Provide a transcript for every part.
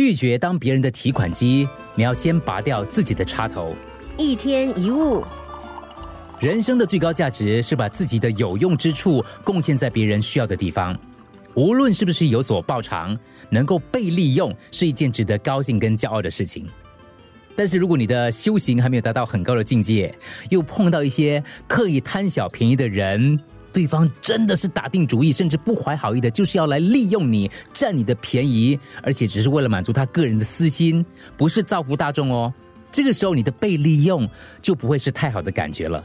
拒绝当别人的提款机，你要先拔掉自己的插头。一天一物，人生的最高价值是把自己的有用之处贡献在别人需要的地方，无论是不是有所报偿，能够被利用是一件值得高兴跟骄傲的事情。但是如果你的修行还没有达到很高的境界，又碰到一些刻意贪小便宜的人，对方真的是打定主意，甚至不怀好意的，就是要来利用你，占你的便宜，而且只是为了满足他个人的私心，不是造福大众哦。这个时候，你的被利用就不会是太好的感觉了。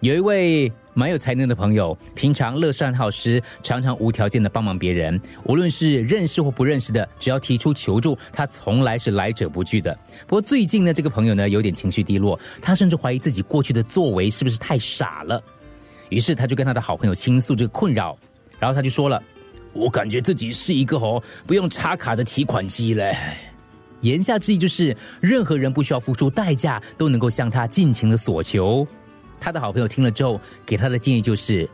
有一位蛮有才能的朋友，平常乐善好施，常常无条件的帮忙别人，无论是认识或不认识的，只要提出求助，他从来是来者不拒的。不过最近呢，这个朋友呢有点情绪低落，他甚至怀疑自己过去的作为是不是太傻了。于是他就跟他的好朋友倾诉这个困扰，然后他就说了：“我感觉自己是一个哦不用插卡的提款机嘞。”言下之意就是，任何人不需要付出代价，都能够向他尽情的索求。他的好朋友听了之后，给他的建议就是：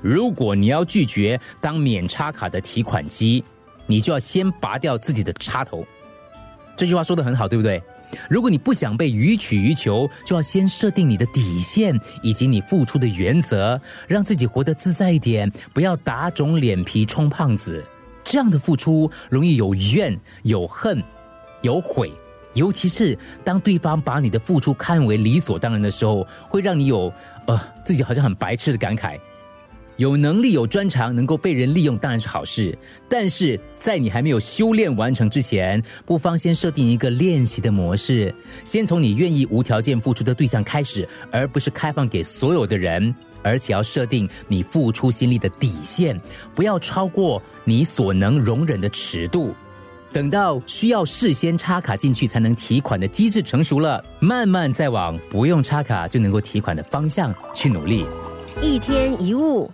如果你要拒绝当免插卡的提款机，你就要先拔掉自己的插头。这句话说的很好，对不对？如果你不想被予取予求，就要先设定你的底线以及你付出的原则，让自己活得自在一点，不要打肿脸皮充胖子。这样的付出容易有怨有恨。有悔，尤其是当对方把你的付出看为理所当然的时候，会让你有呃自己好像很白痴的感慨。有能力、有专长，能够被人利用当然是好事，但是在你还没有修炼完成之前，不妨先设定一个练习的模式，先从你愿意无条件付出的对象开始，而不是开放给所有的人，而且要设定你付出心力的底线，不要超过你所能容忍的尺度。等到需要事先插卡进去才能提款的机制成熟了，慢慢再往不用插卡就能够提款的方向去努力。一天一物。